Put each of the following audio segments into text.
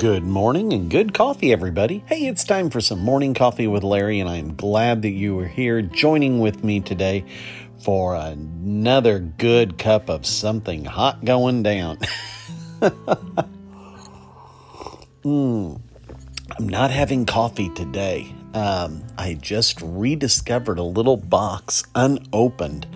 Good morning and good coffee, everybody. Hey, it's time for some morning coffee with Larry, and I'm glad that you are here joining with me today for another good cup of something hot going down. mm, I'm not having coffee today. Um, I just rediscovered a little box unopened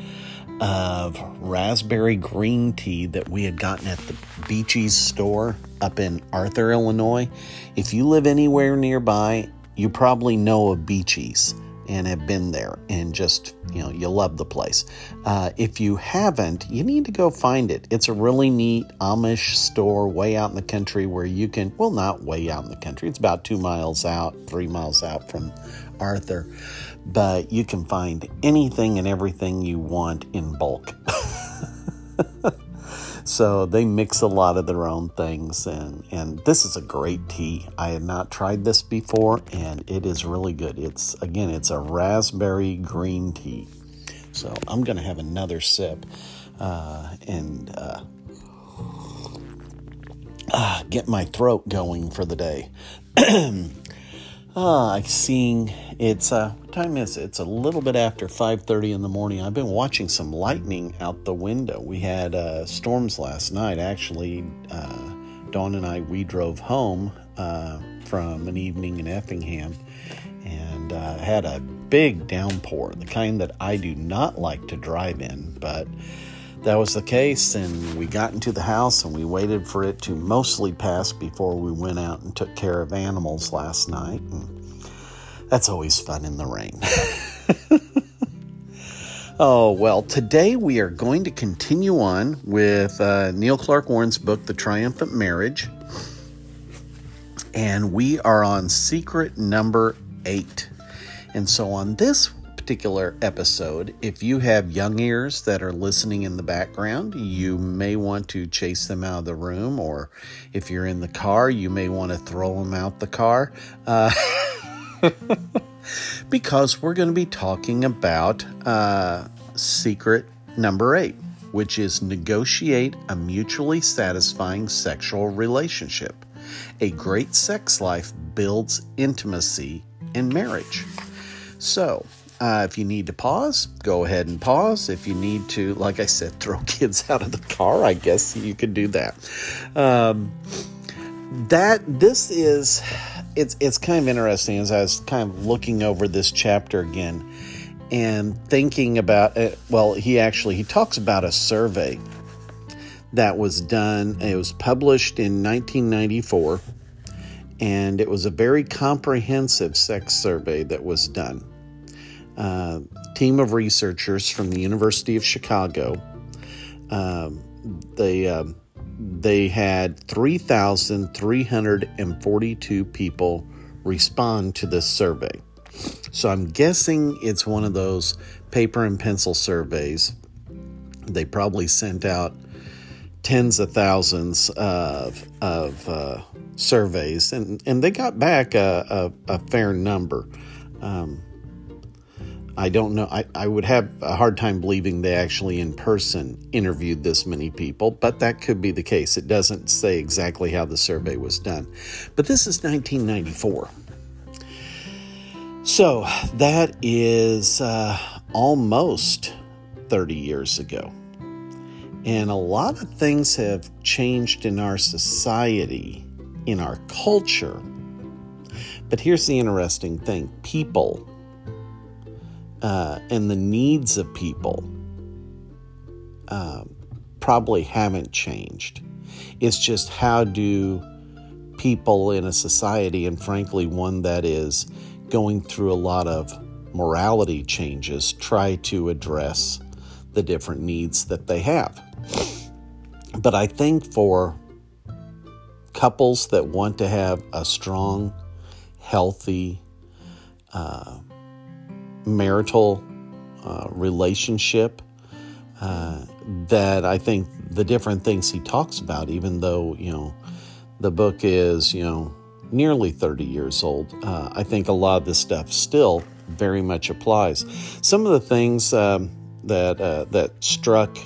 of raspberry green tea that we had gotten at the Beachy's store up in Arthur, Illinois. If you live anywhere nearby, you probably know of Beachy's and have been there and just, you know, you love the place. Uh, if you haven't, you need to go find it. It's a really neat Amish store way out in the country where you can, well, not way out in the country, it's about two miles out, three miles out from Arthur, but you can find anything and everything you want in bulk. so they mix a lot of their own things and and this is a great tea. I had not tried this before and it is really good. It's again it's a raspberry green tea. So i'm gonna have another sip uh, and uh, uh, get my throat going for the day. Ah, seeing it's uh, what time is it? It's a little bit after 5:30 in the morning. I've been watching some lightning out the window. We had uh, storms last night. Actually, uh, Dawn and I we drove home uh, from an evening in Effingham and uh, had a big downpour, the kind that I do not like to drive in, but that was the case, and we got into the house and we waited for it to mostly pass before we went out and took care of animals last night. And that's always fun in the rain. oh, well, today we are going to continue on with uh, Neil Clark Warren's book, The Triumphant Marriage. And we are on secret number eight. And so on this particular episode, if you have young ears that are listening in the background, you may want to chase them out of the room, or if you're in the car, you may want to throw them out the car. Uh, because we're going to be talking about uh, secret number eight, which is negotiate a mutually satisfying sexual relationship. A great sex life builds intimacy in marriage. So, uh, if you need to pause, go ahead and pause. If you need to, like I said, throw kids out of the car, I guess you could do that. Um, that this is it's it's kind of interesting as I was kind of looking over this chapter again and thinking about it. Well, he actually he talks about a survey that was done. It was published in 1994, and it was a very comprehensive sex survey that was done uh, team of researchers from the University of Chicago. Um, they uh, they had 3,342 people respond to this survey. So I'm guessing it's one of those paper and pencil surveys. They probably sent out tens of thousands of, of uh, surveys, and, and they got back a, a, a fair number. Um, I don't know. I, I would have a hard time believing they actually in person interviewed this many people, but that could be the case. It doesn't say exactly how the survey was done. But this is 1994. So that is uh, almost 30 years ago. And a lot of things have changed in our society, in our culture. But here's the interesting thing people uh, and the needs of people uh, probably haven't changed. It's just how do people in a society, and frankly, one that is going through a lot of morality changes, try to address the different needs that they have. But I think for couples that want to have a strong, healthy, uh, marital uh, relationship uh, that I think the different things he talks about, even though, you know, the book is, you know, nearly 30 years old, uh, I think a lot of this stuff still very much applies. Some of the things um, that, uh, that struck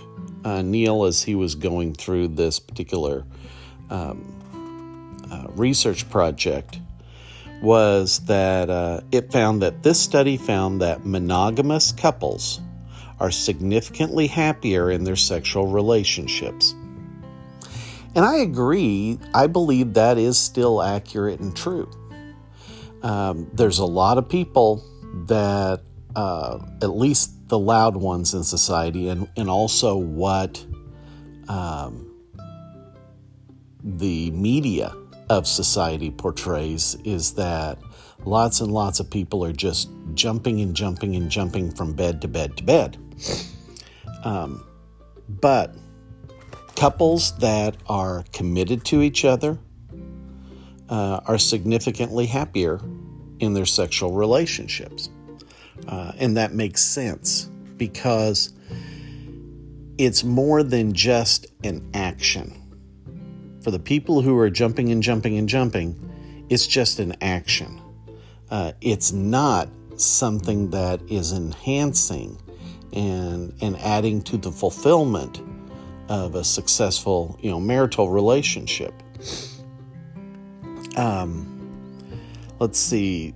uh, Neil as he was going through this particular um, uh, research project was that uh, it found that this study found that monogamous couples are significantly happier in their sexual relationships. And I agree, I believe that is still accurate and true. Um, there's a lot of people that, uh, at least the loud ones in society, and, and also what um, the media of society portrays, is that lots and lots of people are just jumping and jumping and jumping from bed to bed to bed. Um, but couples that are committed to each other uh, are significantly happier in their sexual relationships. Uh, and that makes sense because it's more than just an action. For the people who are jumping and jumping and jumping, it's just an action. Uh, it's not something that is enhancing and and adding to the fulfillment of a successful you know marital relationship. Um, let's see.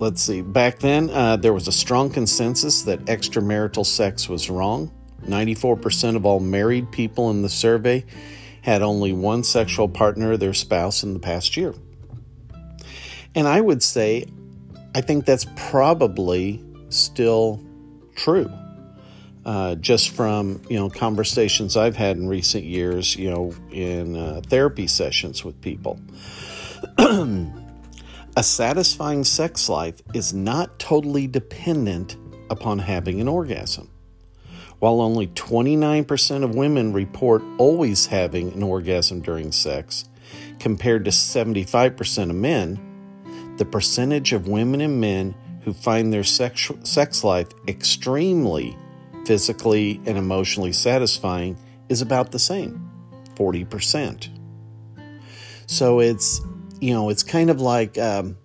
Let's see. Back then, uh, there was a strong consensus that extramarital sex was wrong. 94% of all married people in the survey had only one sexual partner, their spouse, in the past year. And I would say, I think that's probably still true. Uh, just from you know conversations I've had in recent years, you know, in uh, therapy sessions with people. a satisfying sex life is not totally dependent upon having an orgasm. While only 29% of women report always having an orgasm during sex, compared to 75% of men, the percentage of women and men who find their sex, sex life extremely physically and emotionally satisfying is about the same 40%. So it's, you know, it's kind of like um,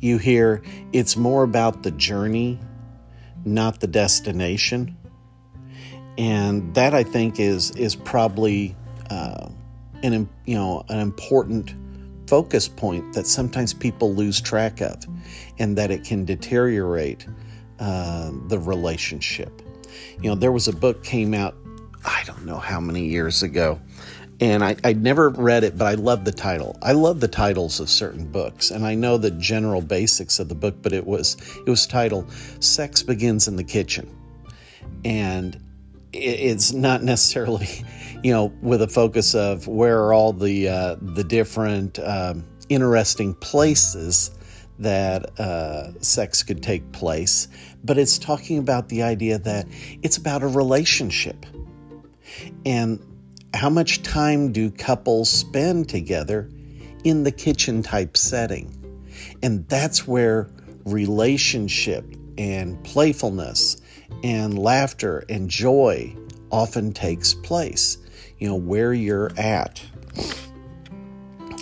you hear it's more about the journey, not the destination. And that I think is is probably uh, an you know an important focus point that sometimes people lose track of, and that it can deteriorate uh, the relationship. You know, there was a book came out, I don't know how many years ago, and I, I never read it, but I love the title. I love the titles of certain books, and I know the general basics of the book, but it was it was titled "Sex Begins in the Kitchen," and it's not necessarily, you know, with a focus of where are all the uh, the different um, interesting places that uh, sex could take place, but it's talking about the idea that it's about a relationship. And how much time do couples spend together in the kitchen type setting? And that's where relationship and playfulness and laughter and joy often takes place. You know, where you're at.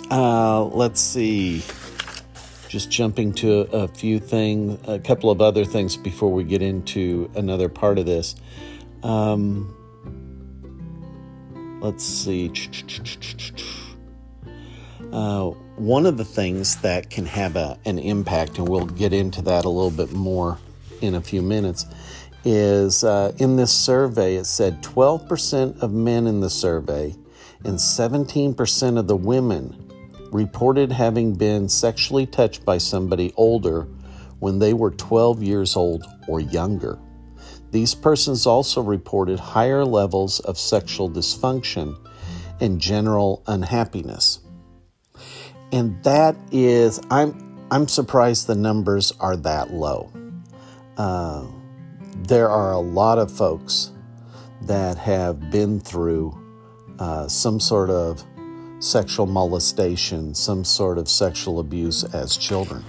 Uh, let's see just jumping to a, few things, a couple of other things before we get into another part of this. Um, let's see. Uh, one of the things that can have a, an impact, and we'll get into that a little bit more in a few minutes, is uh, in this survey, it said 12% of men in the survey and 17% of the women reported having been sexually touched by somebody older when they were 12 years old or younger. These persons also reported higher levels of sexual dysfunction and general unhappiness. And that is, I'm, I'm surprised the numbers are that low. Uh, there are a lot of folks that have been through uh, some sort of sexual molestation, some sort of sexual abuse as children.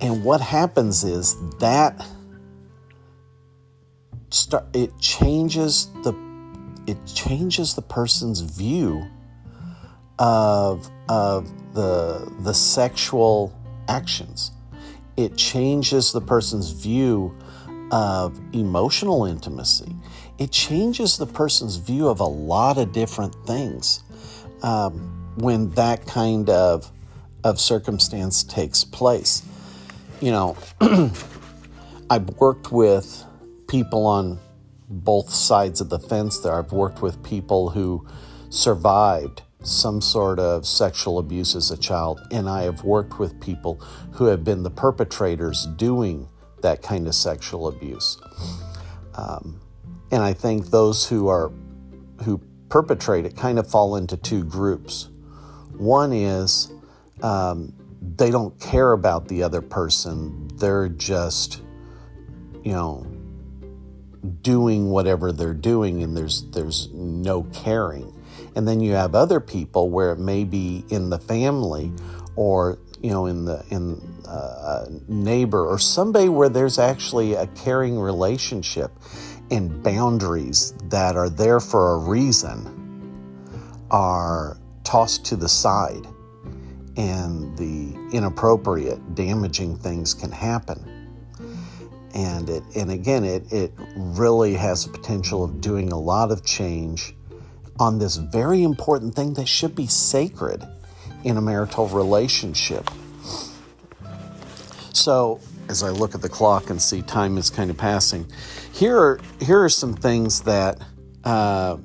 And what happens is that start, it changes the it changes the person's view of of the the sexual actions. It changes the person's view of emotional intimacy. It changes the person's view of a lot of different things. Um, when that kind of of circumstance takes place. You know, I've worked with people on both sides of the fence there. I've worked with people who survived some sort of sexual abuse as a child, and I have worked with people who have been the perpetrators doing that kind of sexual abuse. Um, and I think those who are who perpetrate it kind of fall into two groups. One is um, they don't care about the other person; they're just, you know, doing whatever they're doing, and there's there's no caring. And then you have other people where it may be in the family or you know in the in uh, neighbor or somebody where there's actually a caring relationship and boundaries that are there for a reason are tossed to the side and the inappropriate damaging things can happen. And it and again it it really has the potential of doing a lot of change on this very important thing that should be sacred in a marital relationship. So, as I look at the clock and see time is kind of passing, here are here are some things that uh,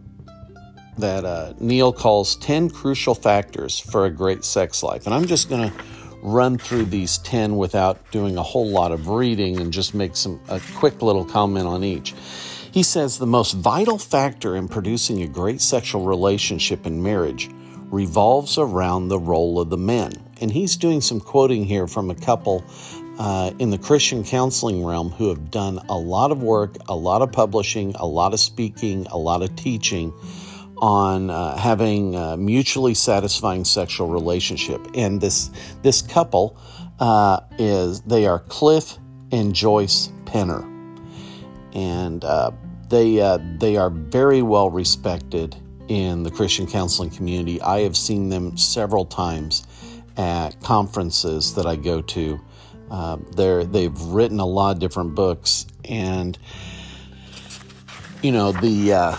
that uh, Neil calls ten crucial factors for a great sex life, and I'm just going to run through these ten without doing a whole lot of reading and just make some a quick little comment on each. He says the most vital factor in producing a great sexual relationship in marriage revolves around the role of the men. And he's doing some quoting here from a couple uh, in the Christian counseling realm who have done a lot of work, a lot of publishing, a lot of speaking, a lot of teaching on uh, having a mutually satisfying sexual relationship. And this this couple uh, is they are Cliff and Joyce Penner, and uh, they uh, they are very well respected in the Christian counseling community. I have seen them several times at conferences that I go to. Uh, they've written a lot of different books, and you know the uh,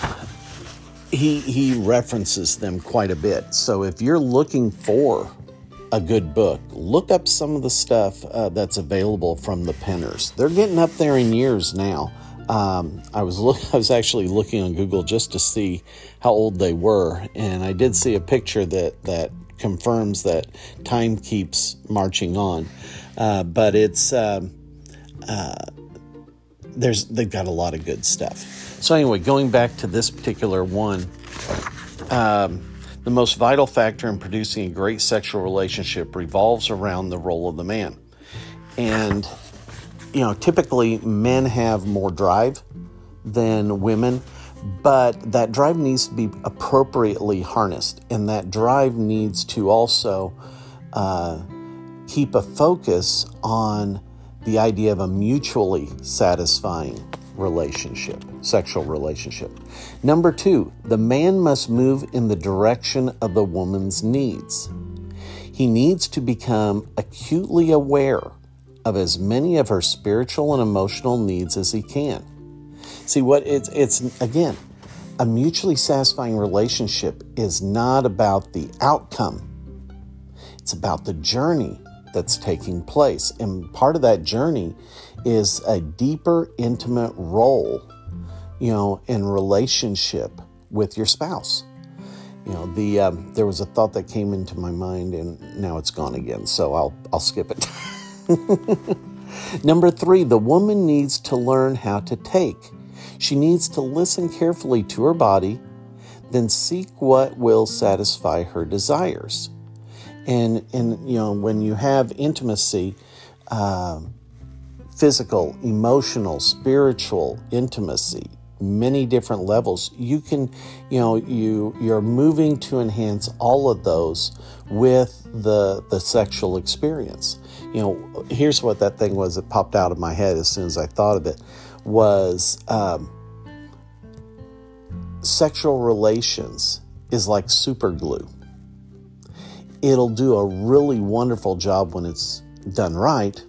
he he references them quite a bit. So if you're looking for a good book, look up some of the stuff uh, that's available from the Penners. They're getting up there in years now. Um, I was look, I was actually looking on Google just to see how old they were, and I did see a picture that that confirms that time keeps marching on. Uh, but it's um, uh, there's they've got a lot of good stuff. So anyway, going back to this particular one, um, the most vital factor in producing a great sexual relationship revolves around the role of the man, and you know, typically men have more drive than women, but that drive needs to be appropriately harnessed, and that drive needs to also uh, keep a focus on the idea of a mutually satisfying relationship, sexual relationship. Number two, the man must move in the direction of the woman's needs. He needs to become acutely aware of as many of her spiritual and emotional needs as he can. See what it's it's again, a mutually satisfying relationship is not about the outcome. It's about the journey that's taking place. And part of that journey is a deeper intimate role, you know, in relationship with your spouse. You know, the um, there was a thought that came into my mind and now it's gone again, so I'll I'll skip it. Number three, the woman needs to learn how to take. She needs to listen carefully to her body, then seek what will satisfy her desires. And, and you know, when you have intimacy, uh, physical, emotional, spiritual intimacy, many different levels you can you know you you're moving to enhance all of those with the the sexual experience you know here's what that thing was that popped out of my head as soon as i thought of it was um, sexual relations is like super glue it'll do a really wonderful job when it's done right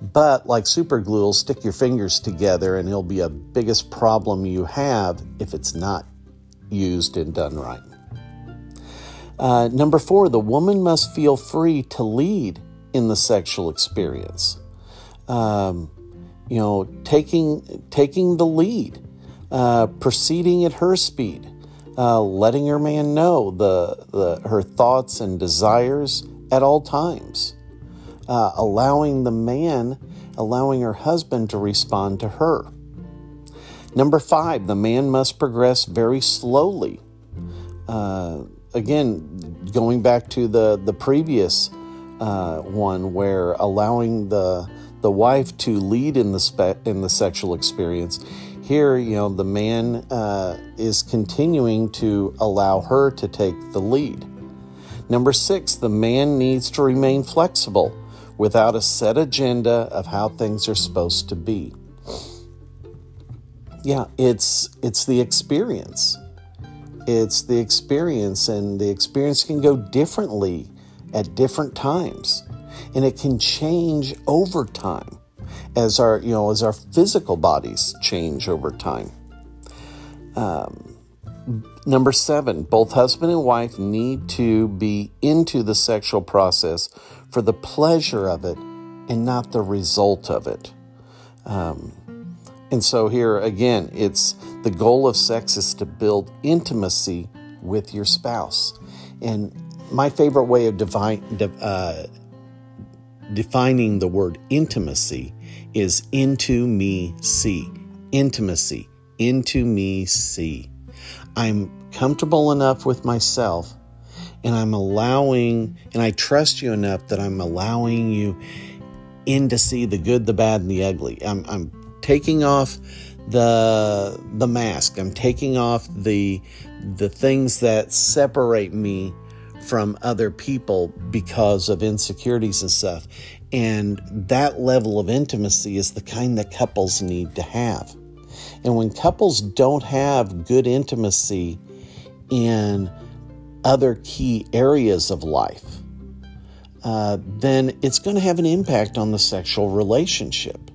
but like super glue, will stick your fingers together and it'll be a biggest problem you have if it's not used and done right. Uh, number four, the woman must feel free to lead in the sexual experience. Um, you know, taking taking the lead, uh, proceeding at her speed, uh, letting her man know the, the her thoughts and desires at all times, uh, allowing the man, allowing her husband to respond to her. Number five, the man must progress very slowly. Uh, again, going back to the the previous uh, one, where allowing the the wife to lead in the spe- in the sexual experience. Here, you know, the man uh, is continuing to allow her to take the lead. Number six, the man needs to remain flexible without a set agenda of how things are supposed to be. Yeah, it's it's the experience. It's the experience, and the experience can go differently at different times. And it can change over time as our you know as our physical bodies change over time. Um, number seven both husband and wife need to be into the sexual process for the pleasure of it and not the result of it. Um, and so here again it's the goal of sex is to build intimacy with your spouse. And my favorite way of divine, uh, defining the word intimacy is into me see. Intimacy, into me see. I'm comfortable enough with myself and I'm allowing, and I trust you enough that I'm allowing you in to see the good, the bad, and the ugly. I'm, I'm taking off the the mask. I'm taking off the the things that separate me from other people because of insecurities and stuff. And that level of intimacy is the kind that couples need to have. And when couples don't have good intimacy in other key areas of life, uh, then it's going to have an impact on the sexual relationship.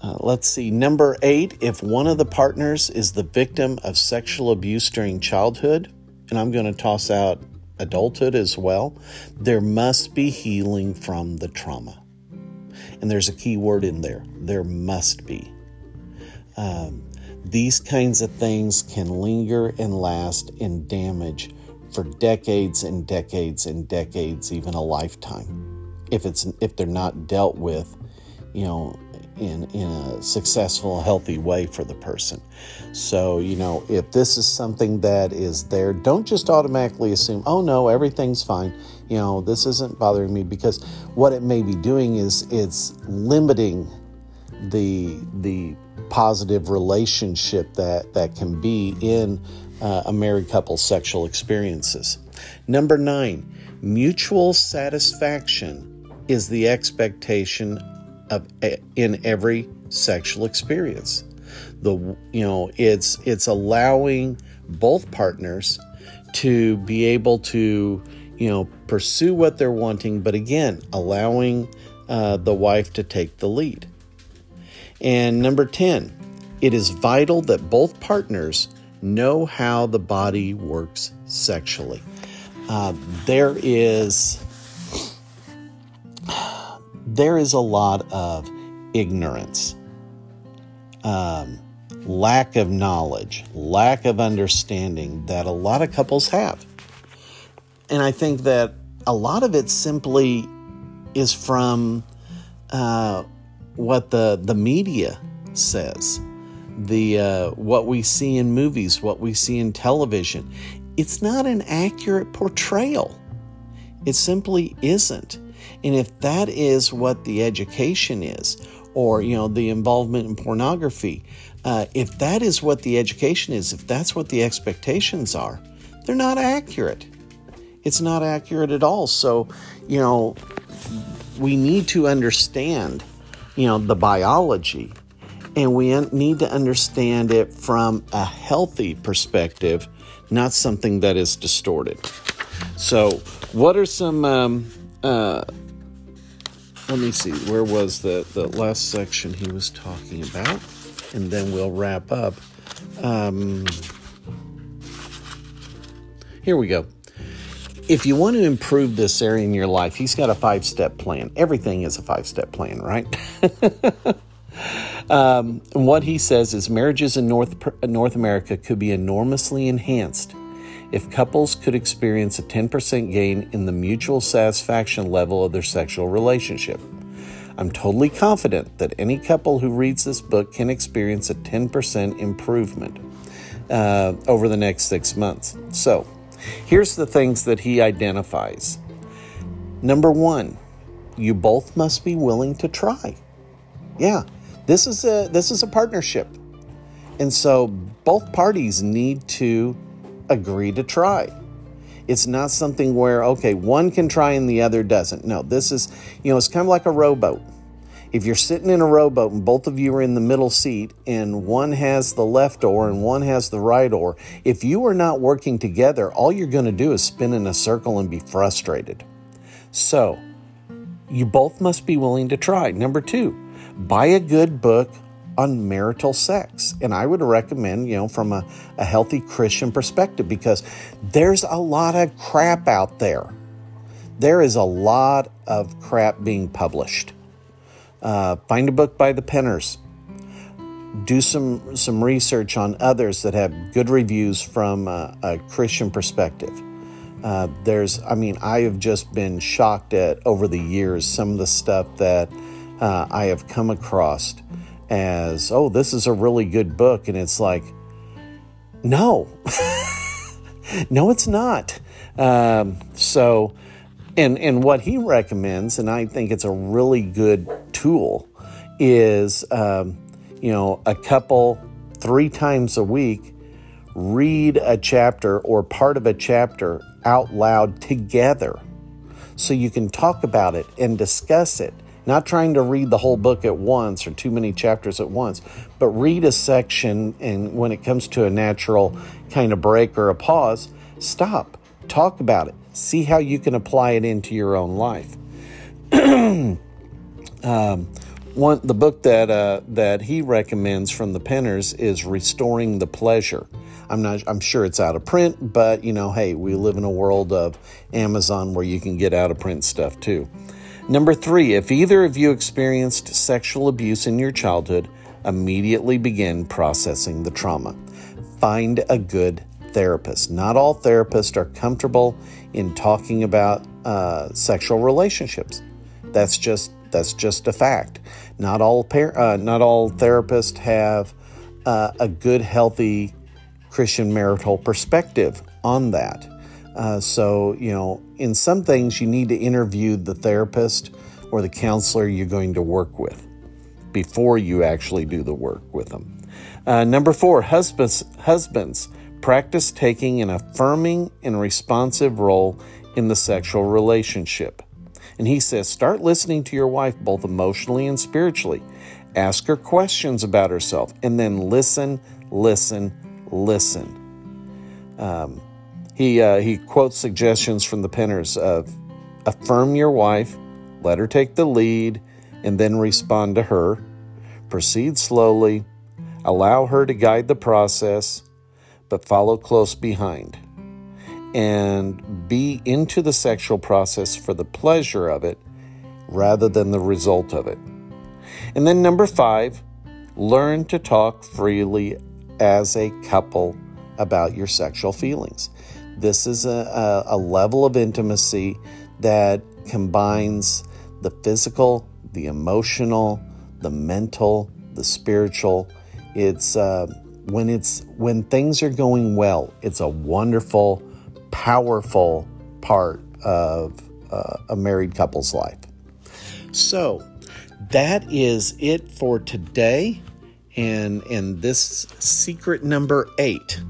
Uh, let's see. Number eight, if one of the partners is the victim of sexual abuse during childhood, and I'm going to toss out adulthood as well, there must be healing from the trauma. And there's a key word in there there must be. Um, these kinds of things can linger and last and damage for decades and decades and decades, even a lifetime, if it's if they're not dealt with, you know, in, in a successful, healthy way for the person. So, you know, if this is something that is there, don't just automatically assume, oh no, everything's fine. You know, this isn't bothering me because what it may be doing is it's limiting the the positive relationship that that can be in uh, a married couple's sexual experiences. Number nine, mutual satisfaction is the expectation of in every sexual experience. The you know it's it's allowing both partners to be able to you know pursue what they're wanting, but again allowing uh, the wife to take the lead. And number ten, it is vital that both partners know how the body works sexually. Uh, there is there is a lot of ignorance, um, lack of knowledge, lack of understanding that a lot of couples have. And I think that a lot of it simply is from uh, what the, the media says, the uh, what we see in movies, what we see in television. It's not an accurate portrayal. It simply isn't. And if that is what the education is, or you know the involvement in pornography, uh, if that is what the education is, if that's what the expectations are, they're not accurate. It's not accurate at all. So, you know, we need to understand, you know, the biology, and we need to understand it from a healthy perspective, not something that is distorted. So, what are some um, uh, let me see, where was the, the last section he was talking about? And then we'll wrap up. Um, Here we go. If you want to improve this area in your life, he's got a five step plan. Everything is a five step plan, right? um, what he says is marriages in North, North America could be enormously enhanced if couples could experience a 10% gain in the mutual satisfaction level of their sexual relationship. I'm totally confident that any couple who reads this book can experience a 10% improvement uh, over the next six months. So, here's the things that he identifies. Number one, you both must be willing to try. Yeah, this is a this is a partnership, and so both parties need to agree to try. It's not something where, okay, one can try and the other doesn't. No, this is, you know, it's kind of like a rowboat. If you're sitting in a rowboat and both of you are in the middle seat and one has the left oar and one has the right oar, if you are not working together, all you're going to do is spin in a circle and be frustrated. So, you both must be willing to try. Number two, buy a good book on marital sex. And I would recommend, you know, from a, a healthy Christian perspective, because there's a lot of crap out there. There is a lot of crap being published. Uh, find a book by the Penners. Do some some research on others that have good reviews from a, a Christian perspective. Uh, there's, I mean, I have just been shocked at over the years some of the stuff that uh, I have come across as, oh, this is a really good book. And it's like, no, no, it's not. Um, so, and, and what he recommends, and I think it's a really good tool, is, um, you know, a couple three times a week read a chapter or part of a chapter out loud together so you can talk about it and discuss it not trying to read the whole book at once or too many chapters at once, but read a section and when it comes to a natural kind of break or a pause, stop, talk about it, see how you can apply it into your own life. um, one the book that uh, that he recommends from the Penners is Restoring the Pleasure. I'm not I'm sure it's out of print, but you know, hey, we live in a world of Amazon where you can get out of print stuff too. Number three, if either of you experienced sexual abuse in your childhood, immediately begin processing the trauma. Find a good therapist. Not all therapists are comfortable in talking about uh, sexual relationships. That's just that's just a fact. Not all par- uh, not all therapists have uh, a good, healthy Christian marital perspective on that. Uh, so, you know, in some things, you need to interview the therapist or the counselor you're going to work with before you actually do the work with them. Uh, number four, husbands, husbands, practice taking an affirming and responsive role in the sexual relationship. And he says, start listening to your wife both emotionally and spiritually. Ask her questions about herself and then listen, listen, listen. Um, he, uh, he quotes suggestions from the Penners of affirm your wife, let her take the lead, and then respond to her. Proceed slowly, allow her to guide the process, but follow close behind. And be into the sexual process for the pleasure of it rather than the result of it. And then, number five, learn to talk freely as a couple about your sexual feelings. This is a, a, level of intimacy that combines the physical, the emotional, the mental, the spiritual. It's uh, when it's when things are going well. It's a wonderful, powerful part of uh, a married couple's life. So that is it for today, and and this secret number eight.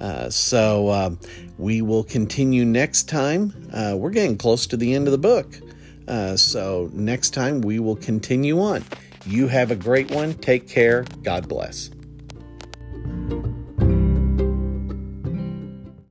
Uh, so uh, we will continue next time. Uh, we're getting close to the end of the book. Uh, so next time we will continue on. You have a great one. Take care. God bless.